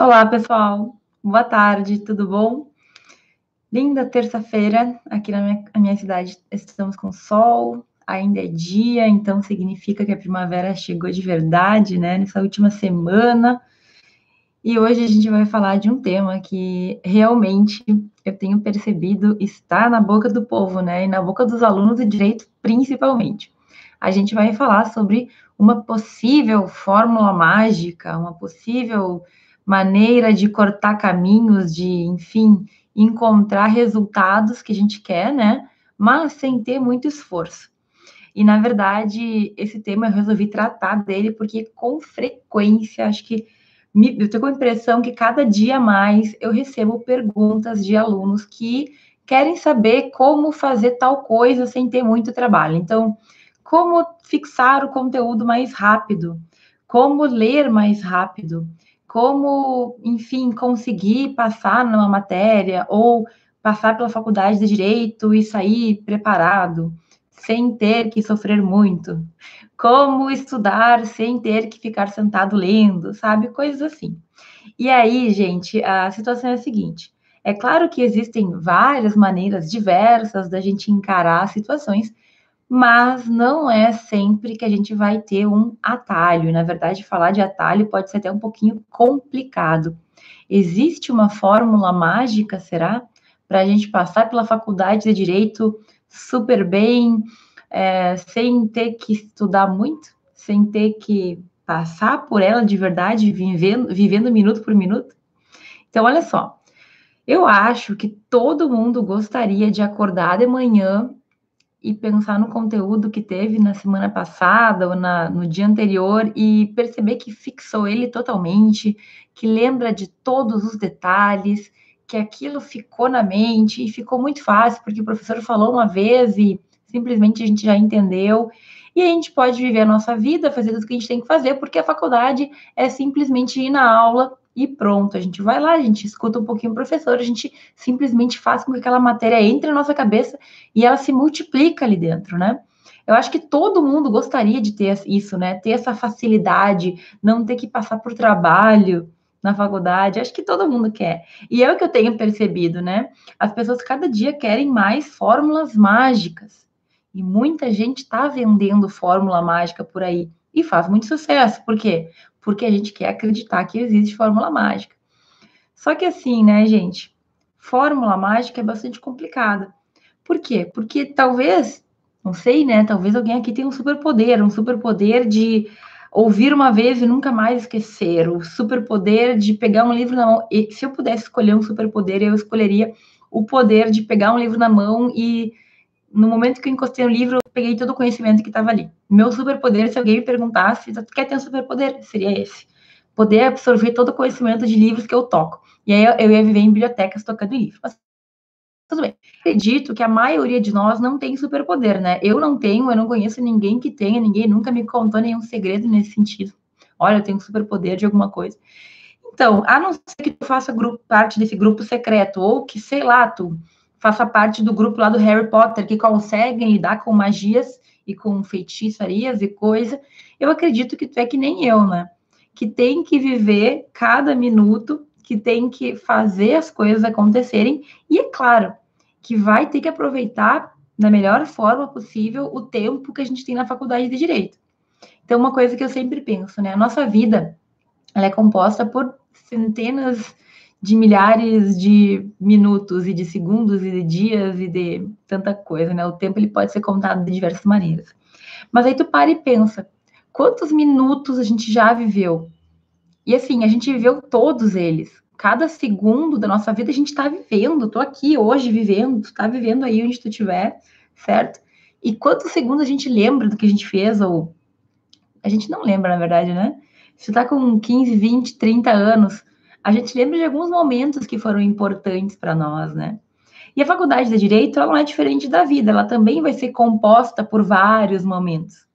Olá, pessoal. Boa tarde, tudo bom? Linda terça-feira aqui na minha, minha, cidade. Estamos com sol, ainda é dia, então significa que a primavera chegou de verdade, né? Nessa última semana. E hoje a gente vai falar de um tema que realmente eu tenho percebido está na boca do povo, né? E na boca dos alunos de direito, principalmente. A gente vai falar sobre uma possível fórmula mágica, uma possível maneira de cortar caminhos, de, enfim, encontrar resultados que a gente quer, né? Mas sem ter muito esforço. E, na verdade, esse tema eu resolvi tratar dele porque, com frequência, acho que me, eu tenho a impressão que cada dia mais eu recebo perguntas de alunos que querem saber como fazer tal coisa sem ter muito trabalho. Então, como fixar o conteúdo mais rápido? Como ler mais rápido? Como, enfim, conseguir passar numa matéria ou passar pela faculdade de direito e sair preparado, sem ter que sofrer muito. Como estudar sem ter que ficar sentado lendo, sabe? Coisas assim. E aí, gente, a situação é a seguinte: é claro que existem várias maneiras diversas da gente encarar situações mas não é sempre que a gente vai ter um atalho. Na verdade, falar de atalho pode ser até um pouquinho complicado. Existe uma fórmula mágica, será? Para a gente passar pela faculdade de direito super bem, é, sem ter que estudar muito, sem ter que passar por ela de verdade, vivendo, vivendo minuto por minuto? Então, olha só. Eu acho que todo mundo gostaria de acordar de manhã e pensar no conteúdo que teve na semana passada ou na, no dia anterior e perceber que fixou ele totalmente, que lembra de todos os detalhes, que aquilo ficou na mente e ficou muito fácil, porque o professor falou uma vez e simplesmente a gente já entendeu. E a gente pode viver a nossa vida, fazer tudo que a gente tem que fazer, porque a faculdade é simplesmente ir na aula e pronto. A gente vai lá, a gente escuta um pouquinho o professor, a gente simplesmente faz com que aquela matéria entre na nossa cabeça e ela se multiplica ali dentro, né? Eu acho que todo mundo gostaria de ter isso, né? Ter essa facilidade, não ter que passar por trabalho na faculdade. Acho que todo mundo quer. E é o que eu tenho percebido, né? As pessoas cada dia querem mais fórmulas mágicas. E muita gente está vendendo fórmula mágica por aí e faz muito sucesso. Por quê? Porque a gente quer acreditar que existe fórmula mágica. Só que assim, né, gente? Fórmula mágica é bastante complicada. Por quê? Porque talvez, não sei, né? Talvez alguém aqui tenha um superpoder, um superpoder de ouvir uma vez e nunca mais esquecer, o superpoder de pegar um livro na mão. E se eu pudesse escolher um superpoder, eu escolheria o poder de pegar um livro na mão e no momento que eu encostei no livro, eu peguei todo o conhecimento que estava ali. Meu superpoder, se alguém me perguntasse, quer ter um superpoder? Seria esse. Poder absorver todo o conhecimento de livros que eu toco. E aí eu ia viver em bibliotecas tocando livros. Mas tudo bem. Acredito que a maioria de nós não tem superpoder, né? Eu não tenho, eu não conheço ninguém que tenha, ninguém nunca me contou nenhum segredo nesse sentido. Olha, eu tenho um superpoder de alguma coisa. Então, a não ser que tu faça grupo, parte desse grupo secreto, ou que, sei lá, tu faça parte do grupo lá do Harry Potter, que conseguem lidar com magias e com feitiçarias e coisa, eu acredito que tu é que nem eu, né? Que tem que viver cada minuto, que tem que fazer as coisas acontecerem, e é claro que vai ter que aproveitar da melhor forma possível o tempo que a gente tem na faculdade de Direito. Então, uma coisa que eu sempre penso, né? A nossa vida, ela é composta por centenas de milhares de minutos e de segundos e de dias e de tanta coisa, né? O tempo ele pode ser contado de diversas maneiras. Mas aí tu para e pensa, quantos minutos a gente já viveu? E assim, a gente viveu todos eles. Cada segundo da nossa vida a gente está vivendo. Tô aqui hoje vivendo, tu tá vivendo aí onde tu estiver, certo? E quantos segundos a gente lembra do que a gente fez ou a gente não lembra, na verdade, né? Se tu tá com 15, 20, 30 anos, a gente lembra de alguns momentos que foram importantes para nós, né? E a faculdade de Direito, ela não é diferente da vida, ela também vai ser composta por vários momentos.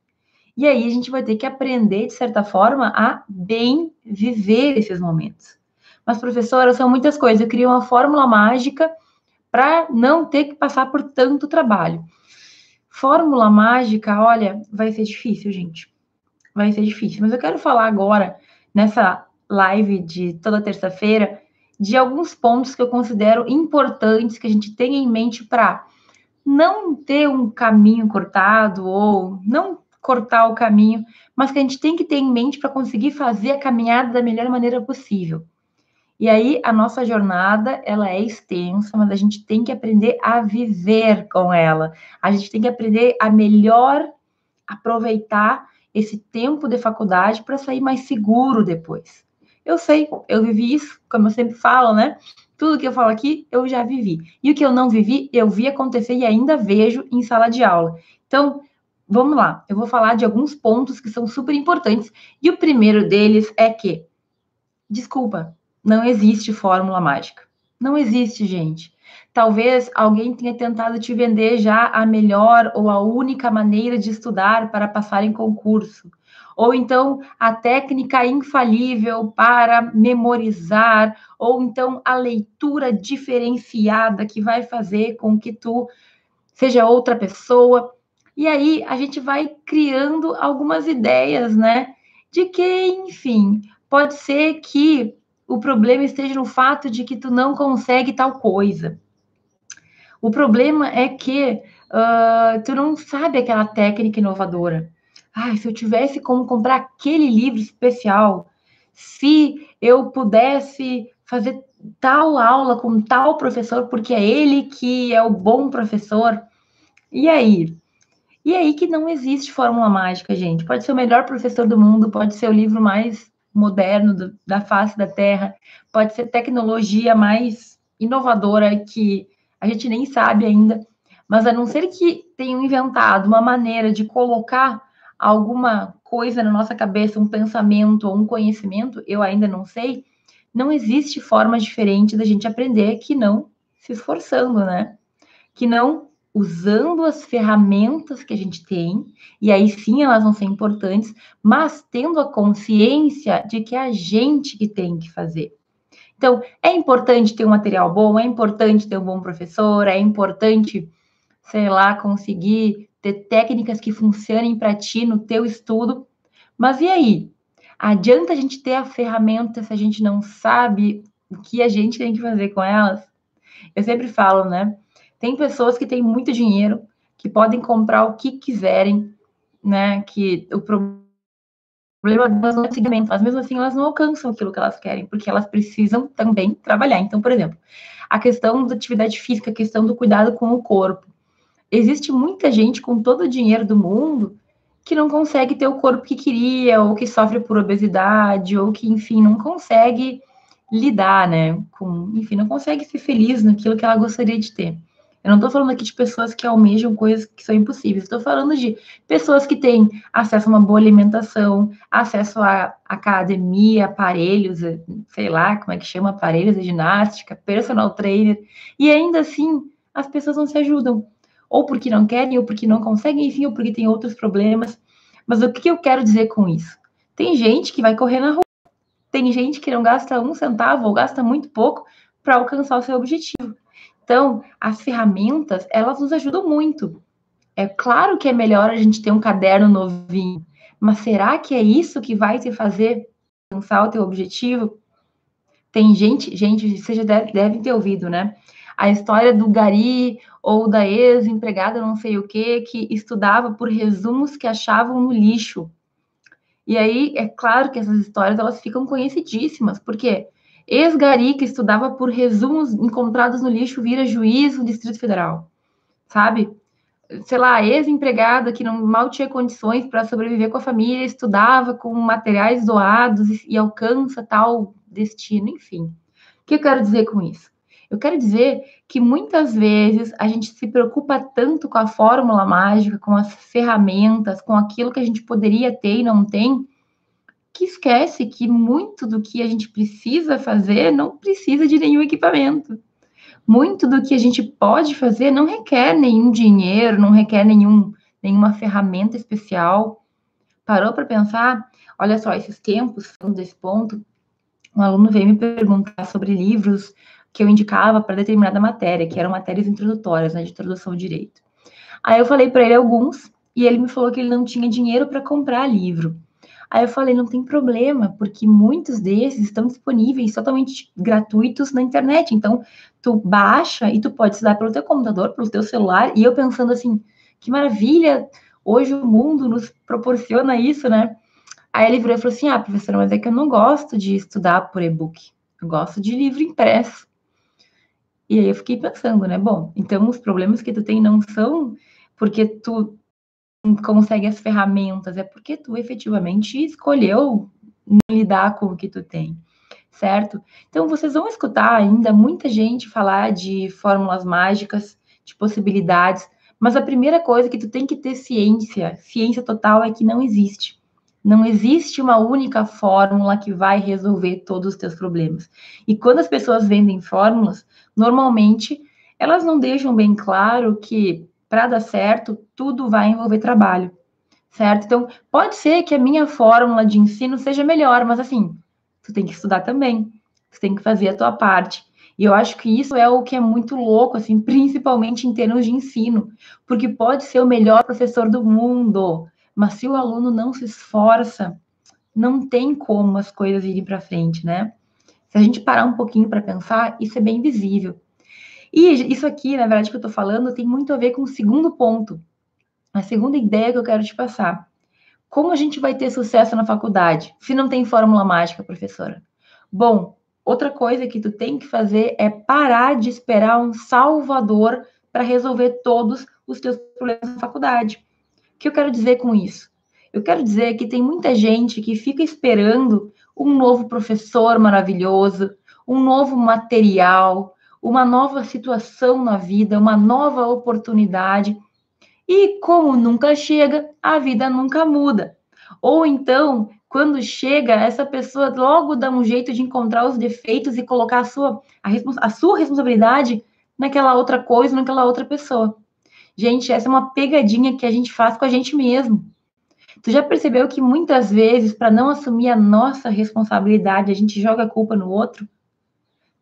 E aí a gente vai ter que aprender, de certa forma, a bem viver esses momentos. Mas, professora, são muitas coisas. Eu queria uma fórmula mágica para não ter que passar por tanto trabalho. Fórmula mágica, olha, vai ser difícil, gente. Vai ser difícil. Mas eu quero falar agora, nessa live de toda terça-feira de alguns pontos que eu considero importantes que a gente tenha em mente para não ter um caminho cortado ou não cortar o caminho, mas que a gente tem que ter em mente para conseguir fazer a caminhada da melhor maneira possível. E aí a nossa jornada, ela é extensa, mas a gente tem que aprender a viver com ela. A gente tem que aprender a melhor aproveitar esse tempo de faculdade para sair mais seguro depois. Eu sei, eu vivi isso, como eu sempre falo, né? Tudo que eu falo aqui, eu já vivi. E o que eu não vivi, eu vi acontecer e ainda vejo em sala de aula. Então, vamos lá. Eu vou falar de alguns pontos que são super importantes. E o primeiro deles é que, desculpa, não existe fórmula mágica. Não existe, gente. Talvez alguém tenha tentado te vender já a melhor ou a única maneira de estudar para passar em concurso. Ou então a técnica infalível para memorizar, ou então a leitura diferenciada que vai fazer com que tu seja outra pessoa. E aí a gente vai criando algumas ideias, né? De que, enfim, pode ser que o problema esteja no fato de que tu não consegue tal coisa. O problema é que uh, tu não sabe aquela técnica inovadora. Ah, se eu tivesse como comprar aquele livro especial, se eu pudesse fazer tal aula com tal professor, porque é ele que é o bom professor. E aí? E aí que não existe fórmula mágica, gente. Pode ser o melhor professor do mundo, pode ser o livro mais moderno do, da face da Terra, pode ser tecnologia mais inovadora que a gente nem sabe ainda, mas a não ser que tenham inventado uma maneira de colocar alguma coisa na nossa cabeça, um pensamento ou um conhecimento, eu ainda não sei, não existe forma diferente da gente aprender que não se esforçando, né? Que não usando as ferramentas que a gente tem, e aí sim elas vão ser importantes, mas tendo a consciência de que é a gente que tem que fazer. Então, é importante ter um material bom, é importante ter um bom professor, é importante, sei lá, conseguir ter técnicas que funcionem para ti no teu estudo. Mas e aí? Adianta a gente ter a ferramenta se a gente não sabe o que a gente tem que fazer com elas? Eu sempre falo, né? Tem pessoas que têm muito dinheiro, que podem comprar o que quiserem, né? Que o problema problema delas não é seguimento, mas mesmo assim elas não alcançam aquilo que elas querem, porque elas precisam também trabalhar. Então, por exemplo, a questão da atividade física, a questão do cuidado com o corpo. Existe muita gente com todo o dinheiro do mundo que não consegue ter o corpo que queria, ou que sofre por obesidade, ou que, enfim, não consegue lidar, né, com, enfim, não consegue ser feliz naquilo que ela gostaria de ter. Eu não estou falando aqui de pessoas que almejam coisas que são impossíveis. Estou falando de pessoas que têm acesso a uma boa alimentação, acesso a academia, aparelhos, sei lá como é que chama, aparelhos de ginástica, personal trainer, e ainda assim as pessoas não se ajudam. Ou porque não querem, ou porque não conseguem, enfim, ou porque tem outros problemas. Mas o que eu quero dizer com isso? Tem gente que vai correr na rua, tem gente que não gasta um centavo ou gasta muito pouco para alcançar o seu objetivo. Então, as ferramentas, elas nos ajudam muito. É claro que é melhor a gente ter um caderno novinho, mas será que é isso que vai te fazer alcançar o teu objetivo? Tem gente, gente, vocês já deve, devem ter ouvido, né? A história do gari ou da ex-empregada não sei o que, que estudava por resumos que achavam no lixo. E aí, é claro que essas histórias, elas ficam conhecidíssimas, porque Ex-gari que estudava por resumos encontrados no lixo vira juiz no Distrito Federal, sabe? Sei lá, ex-empregada que não mal tinha condições para sobreviver com a família, estudava com materiais doados e, e alcança tal destino, enfim. O que eu quero dizer com isso? Eu quero dizer que muitas vezes a gente se preocupa tanto com a fórmula mágica, com as ferramentas, com aquilo que a gente poderia ter e não tem, que esquece que muito do que a gente precisa fazer não precisa de nenhum equipamento. Muito do que a gente pode fazer não requer nenhum dinheiro, não requer nenhum, nenhuma ferramenta especial. Parou para pensar? Olha só, esses tempos, desse ponto, um aluno veio me perguntar sobre livros que eu indicava para determinada matéria, que eram matérias introdutórias, né, de introdução ao direito. Aí eu falei para ele alguns, e ele me falou que ele não tinha dinheiro para comprar livro. Aí eu falei, não tem problema, porque muitos desses estão disponíveis totalmente gratuitos na internet. Então, tu baixa e tu pode estudar pelo teu computador, pelo teu celular. E eu pensando assim, que maravilha, hoje o mundo nos proporciona isso, né? Aí ele virou e falou assim: Ah, professora, mas é que eu não gosto de estudar por e-book. Eu gosto de livro impresso. E aí eu fiquei pensando, né? Bom, então os problemas que tu tem não são porque tu consegue as ferramentas, é porque tu efetivamente escolheu lidar com o que tu tem, certo? Então vocês vão escutar ainda muita gente falar de fórmulas mágicas, de possibilidades, mas a primeira coisa que tu tem que ter ciência, ciência total é que não existe. Não existe uma única fórmula que vai resolver todos os teus problemas. E quando as pessoas vendem fórmulas, normalmente elas não deixam bem claro que para dar certo, tudo vai envolver trabalho, certo? Então, pode ser que a minha fórmula de ensino seja melhor, mas assim, tu tem que estudar também, tu tem que fazer a tua parte. E eu acho que isso é o que é muito louco, assim, principalmente em termos de ensino, porque pode ser o melhor professor do mundo, mas se o aluno não se esforça, não tem como as coisas irem para frente, né? Se a gente parar um pouquinho para pensar, isso é bem visível. E isso aqui, na verdade, que eu estou falando, tem muito a ver com o segundo ponto, a segunda ideia que eu quero te passar. Como a gente vai ter sucesso na faculdade se não tem fórmula mágica, professora? Bom, outra coisa que tu tem que fazer é parar de esperar um salvador para resolver todos os teus problemas na faculdade. O que eu quero dizer com isso? Eu quero dizer que tem muita gente que fica esperando um novo professor maravilhoso, um novo material, uma nova situação na vida, uma nova oportunidade. E como nunca chega, a vida nunca muda. Ou então, quando chega, essa pessoa logo dá um jeito de encontrar os defeitos e colocar a sua, a, a sua responsabilidade naquela outra coisa, naquela outra pessoa. Gente, essa é uma pegadinha que a gente faz com a gente mesmo. Tu já percebeu que muitas vezes, para não assumir a nossa responsabilidade, a gente joga a culpa no outro?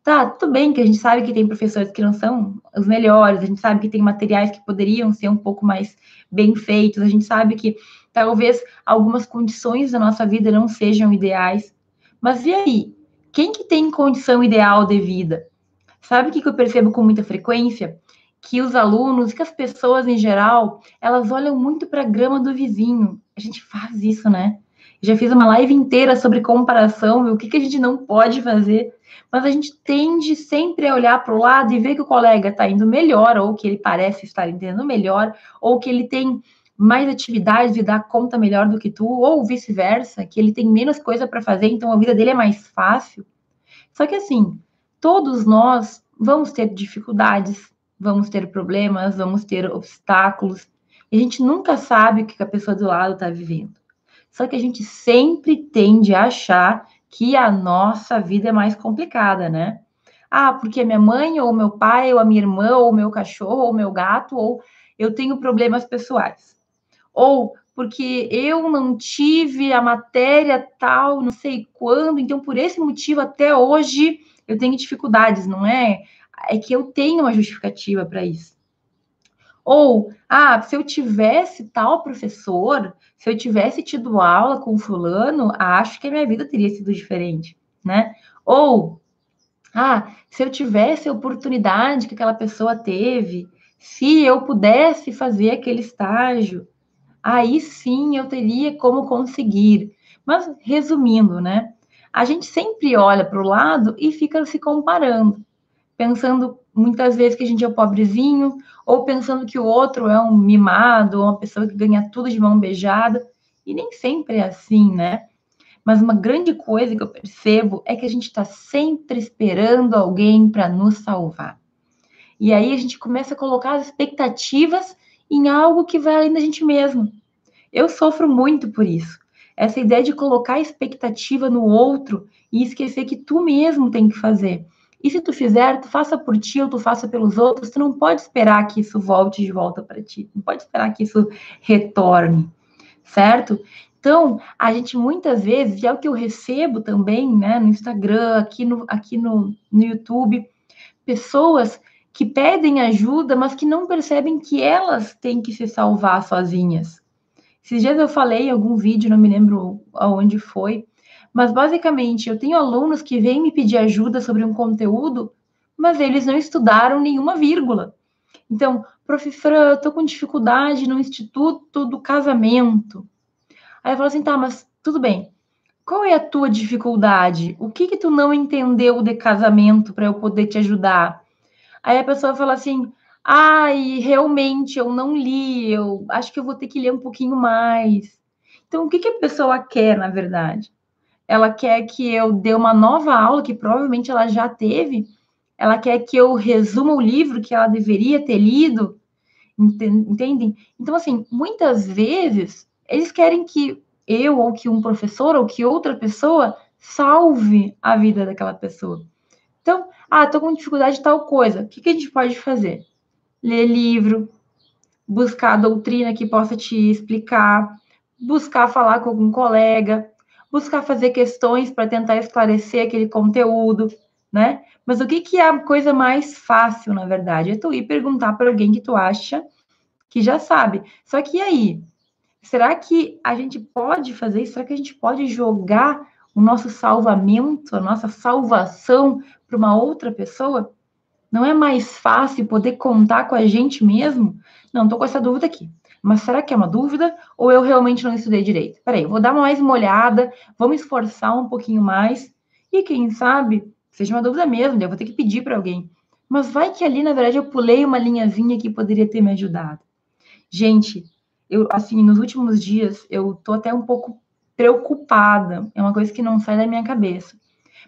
Tá, tudo bem que a gente sabe que tem professores que não são os melhores, a gente sabe que tem materiais que poderiam ser um pouco mais bem feitos, a gente sabe que talvez algumas condições da nossa vida não sejam ideais. Mas e aí? Quem que tem condição ideal de vida? Sabe o que eu percebo com muita frequência? Que os alunos, que as pessoas em geral, elas olham muito para a grama do vizinho. A gente faz isso, né? Já fiz uma live inteira sobre comparação o que, que a gente não pode fazer mas a gente tende sempre a olhar para o lado e ver que o colega está indo melhor, ou que ele parece estar entendendo melhor, ou que ele tem mais atividades e dá conta melhor do que tu, ou vice-versa, que ele tem menos coisa para fazer, então a vida dele é mais fácil. Só que assim, todos nós vamos ter dificuldades, vamos ter problemas, vamos ter obstáculos, e a gente nunca sabe o que a pessoa do lado está vivendo. Só que a gente sempre tende a achar que a nossa vida é mais complicada, né? Ah, porque minha mãe, ou meu pai, ou a minha irmã, ou meu cachorro, ou meu gato, ou eu tenho problemas pessoais. Ou porque eu não tive a matéria tal, não sei quando, então por esse motivo até hoje eu tenho dificuldades, não é? É que eu tenho uma justificativa para isso. Ou, ah, se eu tivesse tal professor, se eu tivesse tido aula com fulano, acho que a minha vida teria sido diferente, né? Ou, ah, se eu tivesse a oportunidade que aquela pessoa teve, se eu pudesse fazer aquele estágio, aí sim eu teria como conseguir. Mas, resumindo, né? A gente sempre olha para o lado e fica se comparando, pensando muitas vezes que a gente é o pobrezinho, ou pensando que o outro é um mimado, uma pessoa que ganha tudo de mão beijada, e nem sempre é assim, né? Mas uma grande coisa que eu percebo é que a gente está sempre esperando alguém para nos salvar. E aí a gente começa a colocar as expectativas em algo que vai além da gente mesmo. Eu sofro muito por isso. Essa ideia de colocar expectativa no outro e esquecer que tu mesmo tem que fazer. E se tu fizer, tu faça por ti ou tu faça pelos outros, tu não pode esperar que isso volte de volta para ti. Não pode esperar que isso retorne, certo? Então, a gente muitas vezes, e é o que eu recebo também, né, no Instagram, aqui no, aqui no, no YouTube, pessoas que pedem ajuda, mas que não percebem que elas têm que se salvar sozinhas. Esses dias eu falei em algum vídeo, não me lembro aonde foi, mas basicamente eu tenho alunos que vêm me pedir ajuda sobre um conteúdo, mas eles não estudaram nenhuma vírgula. Então, prof. Fran, eu tô com dificuldade no Instituto do Casamento. Aí eu falo assim, tá, mas tudo bem. Qual é a tua dificuldade? O que que tu não entendeu de casamento para eu poder te ajudar? Aí a pessoa fala assim: "Ai, realmente eu não li, eu acho que eu vou ter que ler um pouquinho mais". Então, o que que a pessoa quer, na verdade? Ela quer que eu dê uma nova aula que provavelmente ela já teve. Ela quer que eu resuma o livro que ela deveria ter lido. Entendem? Então, assim, muitas vezes eles querem que eu ou que um professor ou que outra pessoa salve a vida daquela pessoa. Então, ah, estou com dificuldade de tal coisa. O que, que a gente pode fazer? Ler livro, buscar doutrina que possa te explicar, buscar falar com algum colega, buscar fazer questões para tentar esclarecer aquele conteúdo, né? Mas o que, que é a coisa mais fácil, na verdade? É tu ir perguntar para alguém que tu acha que já sabe. Só que aí, Será que a gente pode fazer isso? Será que a gente pode jogar o nosso salvamento, a nossa salvação para uma outra pessoa? Não é mais fácil poder contar com a gente mesmo? Não, estou com essa dúvida aqui. Mas será que é uma dúvida ou eu realmente não estudei direito? Peraí, vou dar mais uma olhada, vou esforçar um pouquinho mais e quem sabe seja uma dúvida mesmo, eu vou ter que pedir para alguém. Mas vai que ali, na verdade, eu pulei uma linhazinha que poderia ter me ajudado. Gente, eu, assim, nos últimos dias, eu tô até um pouco preocupada, é uma coisa que não sai da minha cabeça.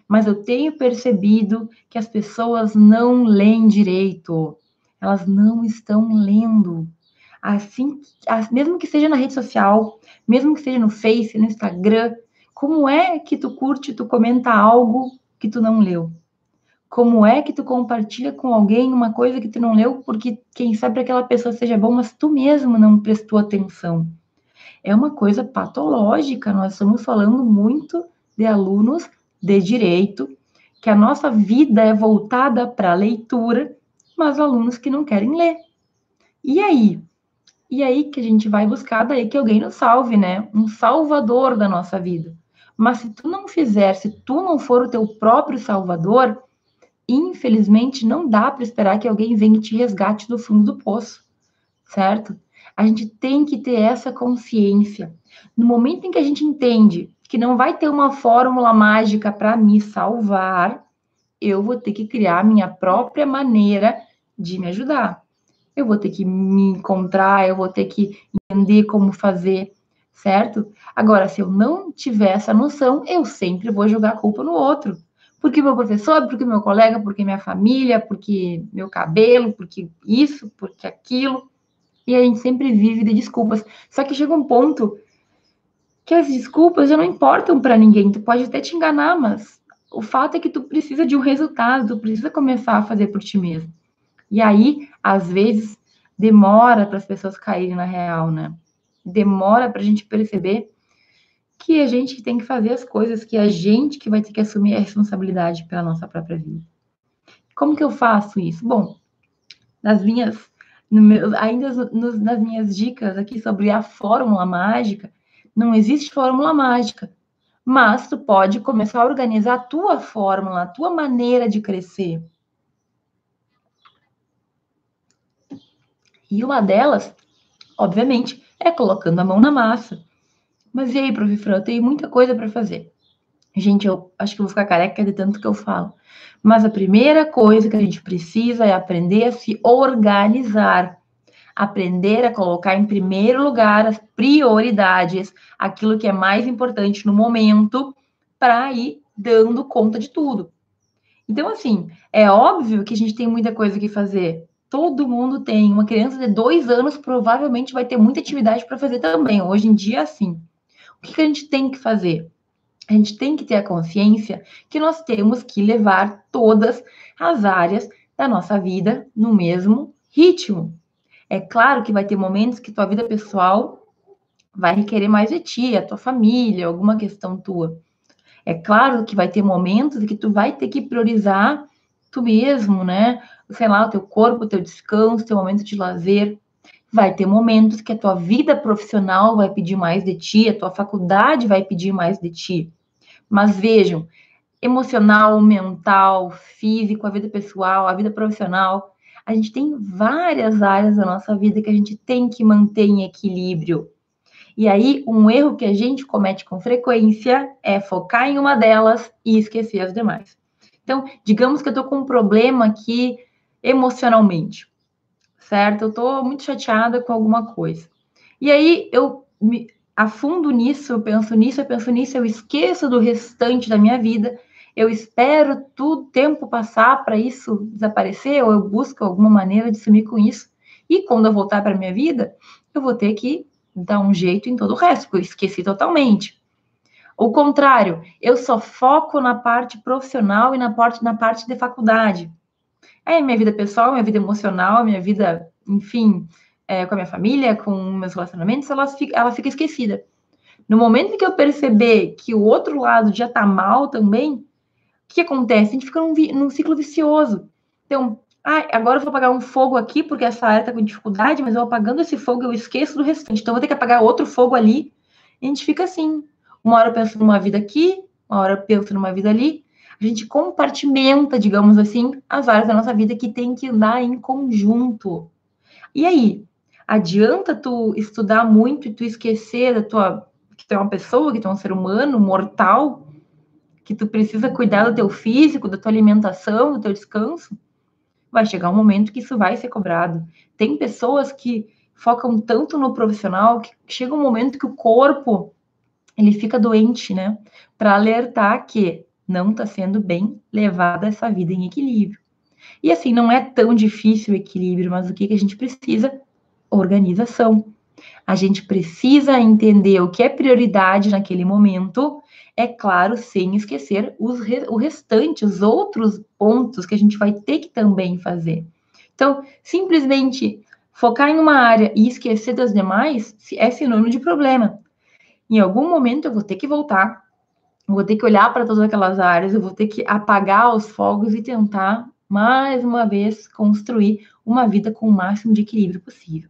Mas eu tenho percebido que as pessoas não leem direito, elas não estão lendo. Assim, mesmo que seja na rede social, mesmo que seja no Face, no Instagram, como é que tu curte, tu comenta algo que tu não leu? Como é que tu compartilha com alguém uma coisa que tu não leu porque quem sabe aquela pessoa seja bom, mas tu mesmo não prestou atenção? É uma coisa patológica. Nós estamos falando muito de alunos de direito, que a nossa vida é voltada para a leitura, mas alunos que não querem ler. E aí? E aí que a gente vai buscar daí que alguém nos salve, né? Um salvador da nossa vida. Mas se tu não fizer, se tu não for o teu próprio salvador, infelizmente, não dá para esperar que alguém venha e te resgate do fundo do poço, certo? A gente tem que ter essa consciência. No momento em que a gente entende que não vai ter uma fórmula mágica para me salvar, eu vou ter que criar a minha própria maneira de me ajudar. Eu vou ter que me encontrar, eu vou ter que entender como fazer, certo? Agora, se eu não tiver essa noção, eu sempre vou jogar a culpa no outro porque meu professor, porque meu colega, porque minha família, porque meu cabelo, porque isso, porque aquilo. E a gente sempre vive de desculpas. Só que chega um ponto que as desculpas já não importam para ninguém. Tu pode até te enganar, mas o fato é que tu precisa de um resultado, tu precisa começar a fazer por ti mesmo. E aí, às vezes, demora para as pessoas caírem na real, né? Demora para a gente perceber que a gente tem que fazer as coisas, que a gente que vai ter que assumir a responsabilidade pela nossa própria vida. Como que eu faço isso? Bom, nas minhas, meu, ainda nos, nas minhas dicas aqui sobre a fórmula mágica, não existe fórmula mágica, mas tu pode começar a organizar a tua fórmula, a tua maneira de crescer. E uma delas, obviamente, é colocando a mão na massa. Mas e aí, prof. Fran, eu tenho muita coisa para fazer. Gente, eu acho que vou ficar careca de tanto que eu falo. Mas a primeira coisa que a gente precisa é aprender a se organizar. Aprender a colocar em primeiro lugar as prioridades, aquilo que é mais importante no momento, para ir dando conta de tudo. Então, assim, é óbvio que a gente tem muita coisa que fazer. Todo mundo tem. Uma criança de dois anos provavelmente vai ter muita atividade para fazer também. Hoje em dia, assim. O que a gente tem que fazer? A gente tem que ter a consciência que nós temos que levar todas as áreas da nossa vida no mesmo ritmo. É claro que vai ter momentos que tua vida pessoal vai requerer mais de ti, a tua família, alguma questão tua. É claro que vai ter momentos que tu vai ter que priorizar tu mesmo, né? Sei lá, o teu corpo, o teu descanso, teu momento de lazer. Vai ter momentos que a tua vida profissional vai pedir mais de ti, a tua faculdade vai pedir mais de ti. Mas vejam, emocional, mental, físico, a vida pessoal, a vida profissional, a gente tem várias áreas da nossa vida que a gente tem que manter em equilíbrio. E aí, um erro que a gente comete com frequência é focar em uma delas e esquecer as demais. Então, digamos que eu tô com um problema aqui emocionalmente, certo? Eu tô muito chateada com alguma coisa. E aí, eu me afundo nisso, eu penso nisso, eu penso nisso, eu esqueço do restante da minha vida, eu espero tudo tempo passar para isso desaparecer, ou eu busco alguma maneira de sumir com isso. E quando eu voltar para minha vida, eu vou ter que dar um jeito em todo o resto, porque eu esqueci totalmente. O contrário, eu só foco na parte profissional e na parte, na parte de faculdade. É minha vida pessoal, minha vida emocional, minha vida, enfim, é, com a minha família, com meus relacionamentos, ela fica, ela fica esquecida. No momento que eu perceber que o outro lado já tá mal também, o que acontece? A gente fica num, num ciclo vicioso. Então, ah, agora eu vou apagar um fogo aqui, porque essa área está com dificuldade, mas eu apagando esse fogo, eu esqueço do restante. Então, eu vou ter que apagar outro fogo ali. E a gente fica assim. Uma hora eu penso numa vida aqui, uma hora eu penso numa vida ali. A gente compartimenta, digamos assim, as áreas da nossa vida que tem que andar em conjunto. E aí? Adianta tu estudar muito e tu esquecer da tua que tu é uma pessoa, que tu é um ser humano mortal, que tu precisa cuidar do teu físico, da tua alimentação, do teu descanso? vai chegar um momento que isso vai ser cobrado. Tem pessoas que focam tanto no profissional que chega um momento que o corpo ele fica doente, né? Para alertar que não está sendo bem levada essa vida em equilíbrio. E assim, não é tão difícil o equilíbrio, mas o que, que a gente precisa? Organização. A gente precisa entender o que é prioridade naquele momento é claro, sem esquecer os, o restante, os outros pontos que a gente vai ter que também fazer. Então, simplesmente focar em uma área e esquecer das demais é sinônimo de problema. Em algum momento eu vou ter que voltar, vou ter que olhar para todas aquelas áreas, eu vou ter que apagar os fogos e tentar, mais uma vez, construir uma vida com o máximo de equilíbrio possível.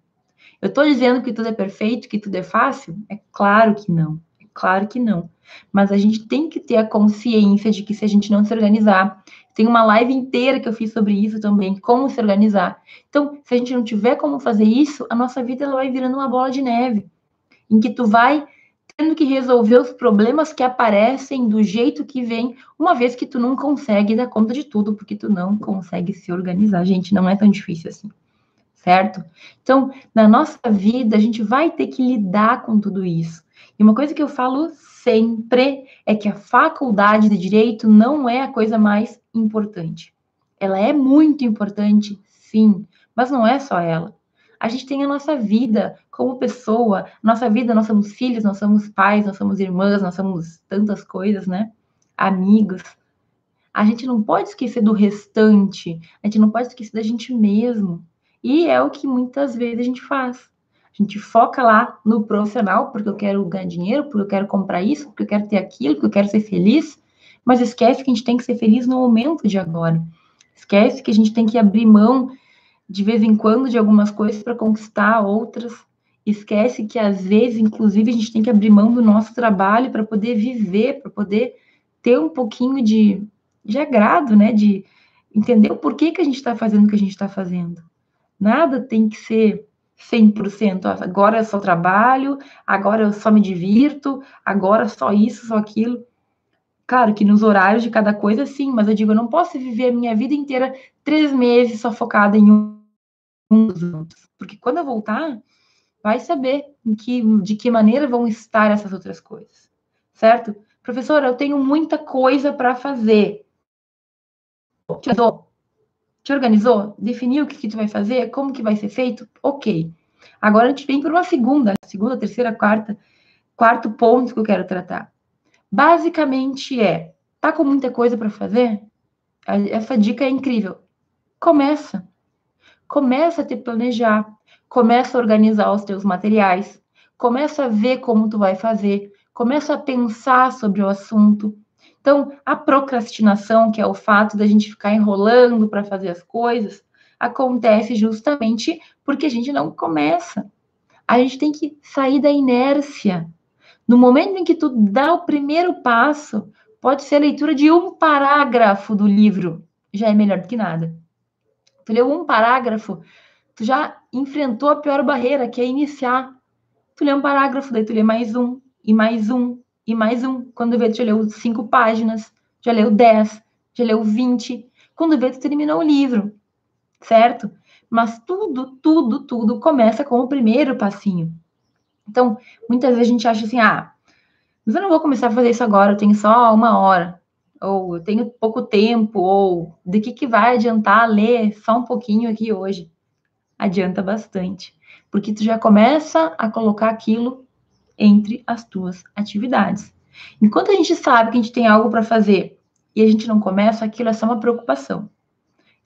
Eu estou dizendo que tudo é perfeito, que tudo é fácil? É claro que não. É claro que não. Mas a gente tem que ter a consciência de que se a gente não se organizar, tem uma live inteira que eu fiz sobre isso também, como se organizar. Então, se a gente não tiver como fazer isso, a nossa vida ela vai virando uma bola de neve, em que tu vai tendo que resolver os problemas que aparecem do jeito que vem, uma vez que tu não consegue dar conta de tudo, porque tu não consegue se organizar. Gente, não é tão difícil assim. Certo? Então, na nossa vida, a gente vai ter que lidar com tudo isso. E uma coisa que eu falo sempre é que a faculdade de direito não é a coisa mais importante. Ela é muito importante, sim, mas não é só ela. A gente tem a nossa vida como pessoa, nossa vida, nós somos filhos, nós somos pais, nós somos irmãs, nós somos tantas coisas, né? Amigos. A gente não pode esquecer do restante, a gente não pode esquecer da gente mesmo. E é o que muitas vezes a gente faz. A gente foca lá no profissional, porque eu quero ganhar dinheiro, porque eu quero comprar isso, porque eu quero ter aquilo, porque eu quero ser feliz, mas esquece que a gente tem que ser feliz no momento de agora. Esquece que a gente tem que abrir mão de vez em quando de algumas coisas para conquistar outras. Esquece que às vezes, inclusive, a gente tem que abrir mão do nosso trabalho para poder viver, para poder ter um pouquinho de, de agrado, né? De entender o porquê que a gente está fazendo o que a gente está fazendo. Nada tem que ser 100%. Agora eu só trabalho, agora eu só me divirto, agora só isso, só aquilo. Claro que nos horários de cada coisa, sim, mas eu digo, eu não posso viver a minha vida inteira três meses só focada em um outros. Porque quando eu voltar, vai saber que, de que maneira vão estar essas outras coisas. Certo? Professora, eu tenho muita coisa para fazer. Te te organizou? Definiu o que, que tu vai fazer? Como que vai ser feito? Ok. Agora a gente vem para uma segunda, segunda, terceira, quarta, quarto ponto que eu quero tratar. Basicamente é, tá com muita coisa para fazer? Essa dica é incrível. Começa. Começa a te planejar. Começa a organizar os teus materiais. Começa a ver como tu vai fazer. Começa a pensar sobre o assunto. Então, a procrastinação, que é o fato da gente ficar enrolando para fazer as coisas, acontece justamente porque a gente não começa. A gente tem que sair da inércia. No momento em que tu dá o primeiro passo, pode ser a leitura de um parágrafo do livro, já é melhor do que nada. Tu leu um parágrafo, tu já enfrentou a pior barreira, que é iniciar. Tu lê um parágrafo, daí tu lê mais um, e mais um, e mais um. Quando vê, tu já leu cinco páginas, já leu dez, já leu vinte. Quando vê, tu terminou o livro, certo? Mas tudo, tudo, tudo começa com o primeiro passinho. Então, muitas vezes a gente acha assim, ah, mas eu não vou começar a fazer isso agora, eu tenho só uma hora, ou eu tenho pouco tempo, ou de que, que vai adiantar ler só um pouquinho aqui hoje? Adianta bastante, porque tu já começa a colocar aquilo entre as tuas atividades. Enquanto a gente sabe que a gente tem algo para fazer e a gente não começa, aquilo é só uma preocupação.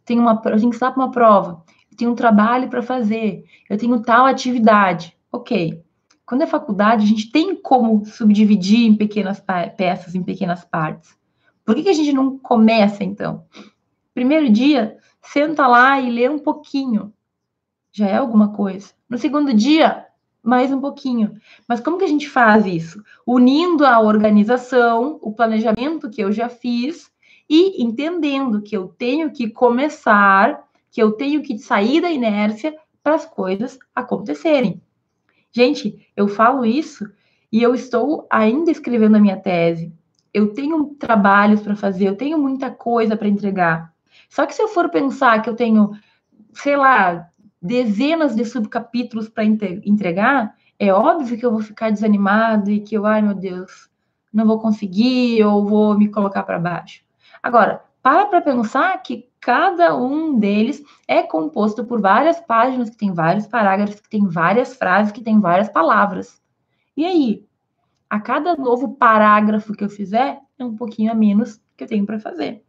Tem uma, tenho que estudar para uma prova, eu tenho um trabalho para fazer, eu tenho tal atividade. Ok. Quando é faculdade, a gente tem como subdividir em pequenas peças, em pequenas partes. Por que, que a gente não começa, então? Primeiro dia, senta lá e lê um pouquinho. Já é alguma coisa. No segundo dia, mais um pouquinho. Mas como que a gente faz isso? Unindo a organização, o planejamento que eu já fiz e entendendo que eu tenho que começar, que eu tenho que sair da inércia para as coisas acontecerem. Gente, eu falo isso e eu estou ainda escrevendo a minha tese. Eu tenho trabalhos para fazer, eu tenho muita coisa para entregar. Só que se eu for pensar que eu tenho, sei lá, dezenas de subcapítulos para entregar, é óbvio que eu vou ficar desanimado e que eu, ai meu Deus, não vou conseguir ou vou me colocar para baixo. Agora, para para pensar que cada um deles é composto por várias páginas, que tem vários parágrafos, que tem várias frases, que tem várias palavras. E aí, a cada novo parágrafo que eu fizer, é um pouquinho a menos que eu tenho para fazer.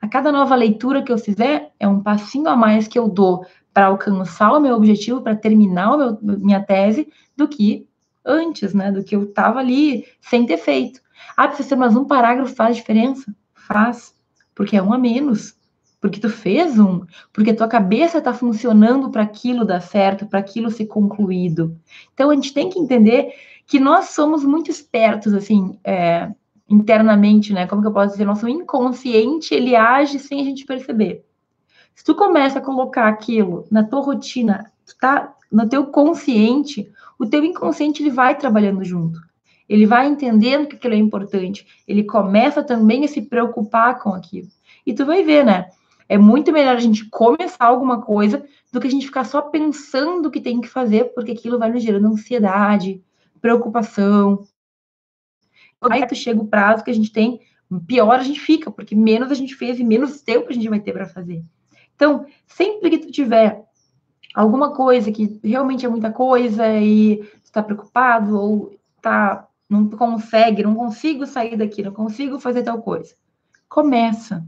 A cada nova leitura que eu fizer, é um passinho a mais que eu dou para alcançar o meu objetivo, para terminar meu, minha tese, do que antes, né? Do que eu estava ali sem ter feito. Ah, professor, mas um parágrafo faz diferença? Faz, porque é um a menos. Porque tu fez um, porque tua cabeça está funcionando para aquilo dar certo, para aquilo ser concluído. Então a gente tem que entender que nós somos muito espertos, assim, é, internamente, né? Como que eu posso dizer? Nosso inconsciente, ele age sem a gente perceber. Se tu começa a colocar aquilo na tua rotina, tá no teu consciente, o teu inconsciente ele vai trabalhando junto. Ele vai entendendo que aquilo é importante. Ele começa também a se preocupar com aquilo. E tu vai ver, né? É muito melhor a gente começar alguma coisa do que a gente ficar só pensando o que tem que fazer, porque aquilo vai nos gerando ansiedade, preocupação. Aí tu chega o prazo que a gente tem, pior a gente fica, porque menos a gente fez e menos tempo a gente vai ter para fazer. Então, sempre que tu tiver alguma coisa que realmente é muita coisa e tu está preocupado ou tá não consegue, não consigo sair daqui, não consigo fazer tal coisa. Começa.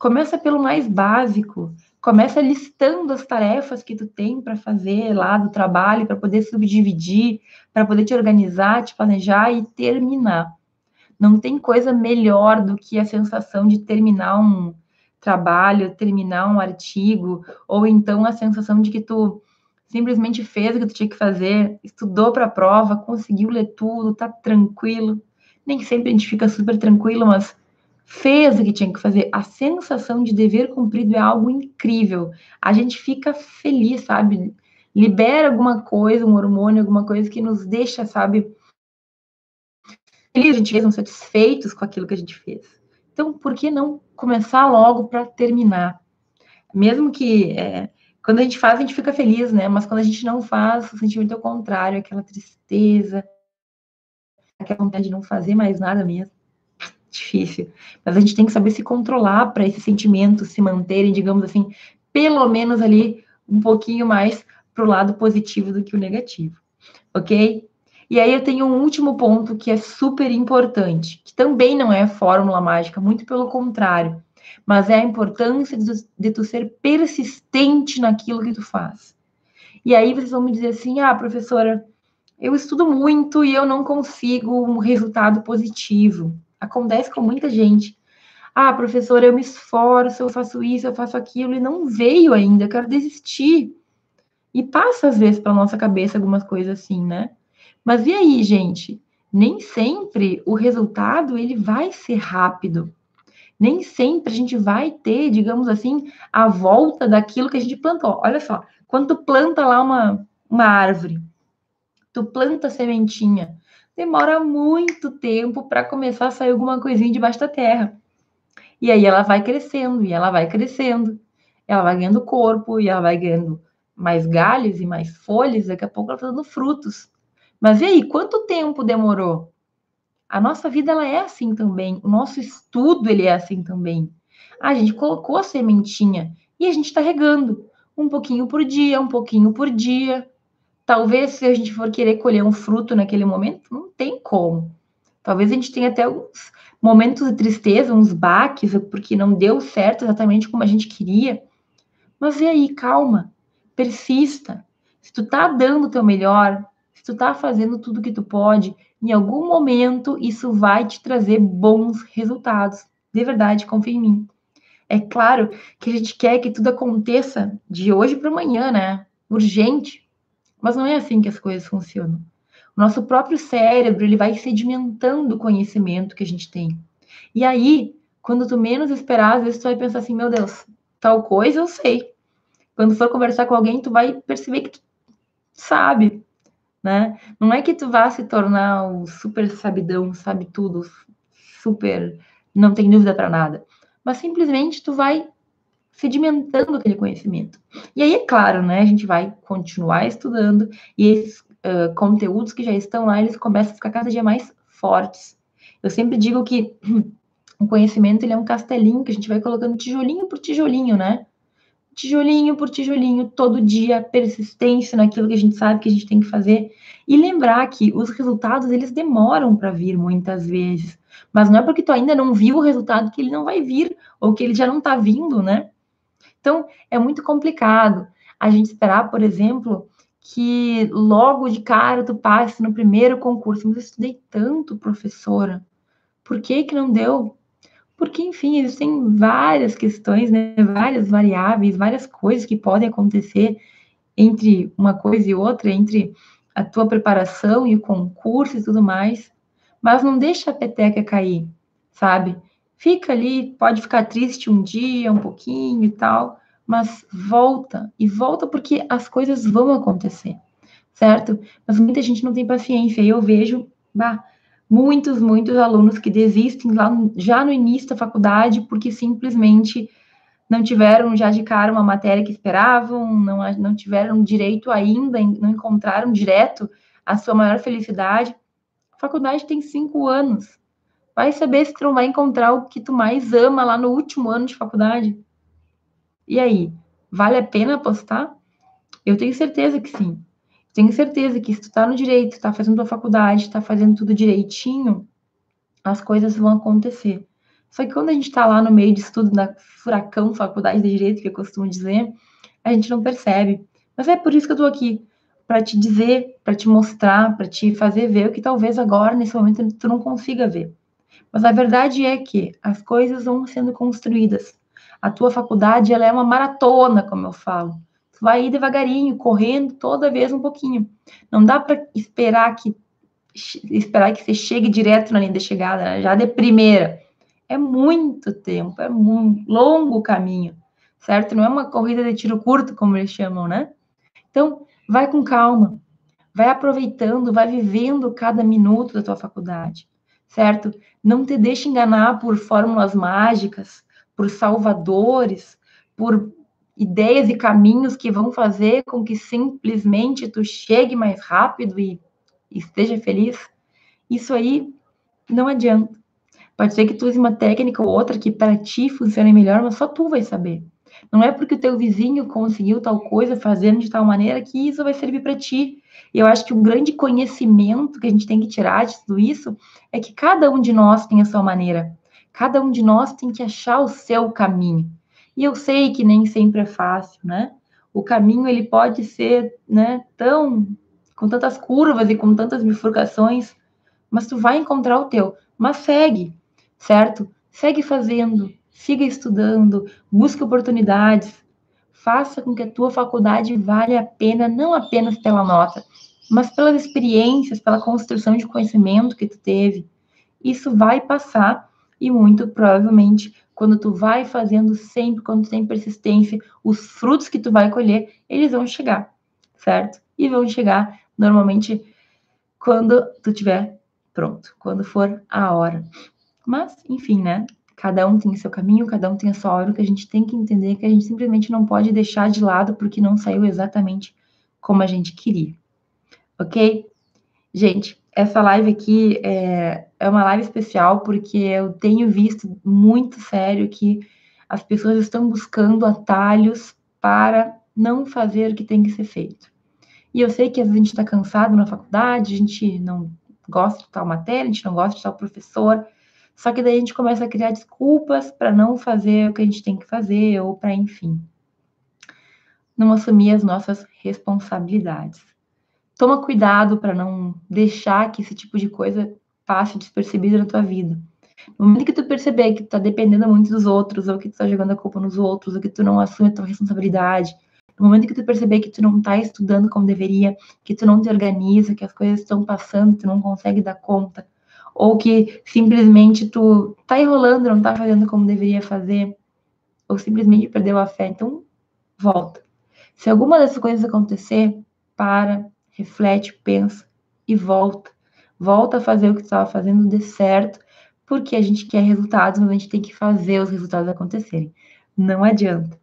Começa pelo mais básico. Começa listando as tarefas que tu tem para fazer lá do trabalho, para poder subdividir, para poder te organizar, te planejar e terminar. Não tem coisa melhor do que a sensação de terminar um, trabalho, terminar um artigo, ou então a sensação de que tu simplesmente fez o que tu tinha que fazer, estudou para a prova, conseguiu ler tudo, tá tranquilo. Nem sempre a gente fica super tranquilo, mas fez o que tinha que fazer. A sensação de dever cumprido é algo incrível. A gente fica feliz, sabe? Libera alguma coisa, um hormônio, alguma coisa que nos deixa, sabe? Feliz, a gente fez, satisfeitos com aquilo que a gente fez. Então, por que não começar logo para terminar? Mesmo que é, quando a gente faz, a gente fica feliz, né? Mas quando a gente não faz, o sentimento é o contrário, aquela tristeza, aquela vontade de não fazer mais nada mesmo. Difícil. Mas a gente tem que saber se controlar para esses sentimentos se manterem, digamos assim, pelo menos ali um pouquinho mais para o lado positivo do que o negativo. Ok? E aí eu tenho um último ponto que é super importante, que também não é fórmula mágica, muito pelo contrário, mas é a importância de, de tu ser persistente naquilo que tu faz. E aí vocês vão me dizer assim: "Ah, professora, eu estudo muito e eu não consigo um resultado positivo". Acontece com muita gente. Ah, professora, eu me esforço, eu faço isso, eu faço aquilo e não veio ainda, eu quero desistir. E passa às vezes pela nossa cabeça algumas coisas assim, né? Mas e aí, gente? Nem sempre o resultado ele vai ser rápido. Nem sempre a gente vai ter, digamos assim, a volta daquilo que a gente plantou. Olha só, quando tu planta lá uma, uma árvore, tu planta a sementinha, demora muito tempo para começar a sair alguma coisinha debaixo da terra. E aí ela vai crescendo, e ela vai crescendo, ela vai ganhando corpo, e ela vai ganhando mais galhos e mais folhas, daqui a pouco ela está dando frutos. Mas e aí, quanto tempo demorou? A nossa vida ela é assim também, o nosso estudo ele é assim também. A gente colocou a sementinha e a gente está regando um pouquinho por dia, um pouquinho por dia. Talvez se a gente for querer colher um fruto naquele momento, não tem como. Talvez a gente tenha até uns momentos de tristeza, uns baques, porque não deu certo exatamente como a gente queria. Mas e aí, calma, persista. Se tu tá dando o teu melhor, se tu tá fazendo tudo que tu pode, em algum momento isso vai te trazer bons resultados. De verdade, confia em mim. É claro que a gente quer que tudo aconteça de hoje para amanhã, né? Urgente. Mas não é assim que as coisas funcionam. O nosso próprio cérebro, ele vai sedimentando o conhecimento que a gente tem. E aí, quando tu menos esperar, às vezes tu vai pensar assim, meu Deus, tal coisa eu sei. Quando for conversar com alguém, tu vai perceber que tu sabe, né? Não é que tu vá se tornar o super sabidão, sabe tudo, super, não tem dúvida para nada, mas simplesmente tu vai sedimentando aquele conhecimento. E aí, é claro, né, a gente vai continuar estudando e esses uh, conteúdos que já estão lá, eles começam a ficar cada dia mais fortes. Eu sempre digo que o conhecimento ele é um castelinho que a gente vai colocando tijolinho por tijolinho, né? Tijolinho por tijolinho, todo dia, persistência naquilo que a gente sabe que a gente tem que fazer. E lembrar que os resultados, eles demoram para vir muitas vezes. Mas não é porque tu ainda não viu o resultado que ele não vai vir, ou que ele já não está vindo, né? Então, é muito complicado a gente esperar, por exemplo, que logo de cara tu passe no primeiro concurso. Mas eu estudei tanto, professora. Por que que não deu? Porque, enfim, existem várias questões, né? várias variáveis, várias coisas que podem acontecer entre uma coisa e outra, entre a tua preparação e o concurso e tudo mais. Mas não deixa a peteca cair, sabe? Fica ali, pode ficar triste um dia, um pouquinho e tal, mas volta, e volta porque as coisas vão acontecer, certo? Mas muita gente não tem paciência, eu vejo bah, muitos, muitos alunos que desistem lá já no início da faculdade porque simplesmente não tiveram já de cara uma matéria que esperavam, não, não tiveram direito ainda, não encontraram direto a sua maior felicidade. A faculdade tem cinco anos. Vai saber se tu não vai encontrar o que tu mais ama lá no último ano de faculdade. E aí, vale a pena apostar? Eu tenho certeza que sim. Tenho certeza que se tu tá no direito, tá fazendo tua faculdade, tá fazendo tudo direitinho, as coisas vão acontecer. Só que quando a gente tá lá no meio de estudo, na furacão faculdade de direito, que eu costumo dizer, a gente não percebe. Mas é por isso que eu tô aqui, para te dizer, para te mostrar, para te fazer ver o que talvez agora, nesse momento, tu não consiga ver. Mas a verdade é que as coisas vão sendo construídas. A tua faculdade ela é uma maratona, como eu falo. Tu vai ir devagarinho, correndo toda vez um pouquinho. Não dá para esperar que esperar que você chegue direto na linha de chegada, né? já de primeira. É muito tempo, é um longo caminho, certo? Não é uma corrida de tiro curto, como eles chamam, né? Então, vai com calma, vai aproveitando, vai vivendo cada minuto da tua faculdade, certo? Não te deixe enganar por fórmulas mágicas, por salvadores, por ideias e caminhos que vão fazer com que simplesmente tu chegue mais rápido e, esteja feliz, isso aí não adianta. Pode ser que tu use uma técnica ou outra que para ti funcione melhor, mas só tu vai saber. Não é porque o teu vizinho conseguiu tal coisa fazendo de tal maneira que isso vai servir para ti. E eu acho que um grande conhecimento que a gente tem que tirar de tudo isso é que cada um de nós tem a sua maneira. Cada um de nós tem que achar o seu caminho. E eu sei que nem sempre é fácil, né? O caminho ele pode ser, né, tão com tantas curvas e com tantas bifurcações, mas tu vai encontrar o teu. Mas segue, certo? Segue fazendo, siga estudando, busque oportunidades, faça com que a tua faculdade valha a pena não apenas pela nota, mas pelas experiências, pela construção de conhecimento que tu teve. Isso vai passar e muito provavelmente quando tu vai fazendo sempre, quando tu tem persistência, os frutos que tu vai colher, eles vão chegar, certo? E vão chegar normalmente quando tu tiver pronto, quando for a hora. Mas, enfim, né? Cada um tem seu caminho, cada um tem a sua hora, o que a gente tem que entender é que a gente simplesmente não pode deixar de lado porque não saiu exatamente como a gente queria. Ok? Gente, essa live aqui é, é uma live especial porque eu tenho visto muito sério que as pessoas estão buscando atalhos para não fazer o que tem que ser feito. E eu sei que às vezes a gente está cansado na faculdade, a gente não gosta de tal matéria, a gente não gosta de tal professor, só que daí a gente começa a criar desculpas para não fazer o que a gente tem que fazer, ou para, enfim, não assumir as nossas responsabilidades. Toma cuidado para não deixar que esse tipo de coisa passe despercebida na tua vida. No momento que tu perceber que tu tá dependendo muito dos outros, ou que tu tá jogando a culpa nos outros, ou que tu não assume a tua responsabilidade, no momento que tu perceber que tu não tá estudando como deveria, que tu não te organiza, que as coisas estão passando, tu não consegue dar conta, ou que simplesmente tu tá enrolando, não tá fazendo como deveria fazer, ou simplesmente perdeu a fé. Então, volta. Se alguma dessas coisas acontecer, para, reflete, pensa e volta. Volta a fazer o que estava fazendo dê certo, porque a gente quer resultados, mas a gente tem que fazer os resultados acontecerem. Não adianta.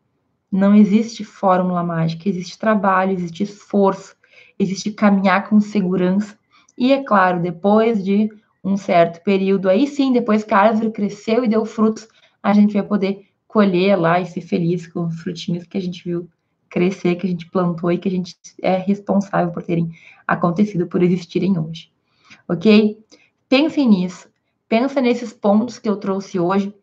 Não existe fórmula mágica, existe trabalho, existe esforço, existe caminhar com segurança. E é claro, depois de um certo período. Aí sim, depois que a árvore cresceu e deu frutos, a gente vai poder colher lá e ser feliz com os frutinhos que a gente viu crescer, que a gente plantou e que a gente é responsável por terem acontecido, por existirem hoje. Ok? Pensem nisso. Pensa nesses pontos que eu trouxe hoje.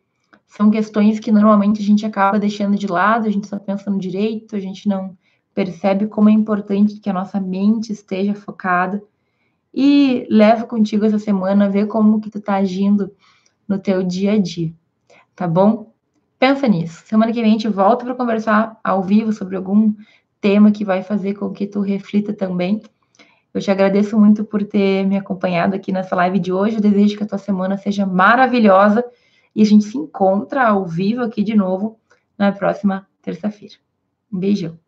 São questões que normalmente a gente acaba deixando de lado, a gente só pensa no direito, a gente não percebe como é importante que a nossa mente esteja focada e leva contigo essa semana, vê como que tu tá agindo no teu dia a dia, tá bom? Pensa nisso. Semana que vem a gente volta para conversar ao vivo sobre algum tema que vai fazer com que tu reflita também. Eu te agradeço muito por ter me acompanhado aqui nessa live de hoje. Eu desejo que a tua semana seja maravilhosa e a gente se encontra ao vivo aqui de novo na próxima terça-feira. Um beijão.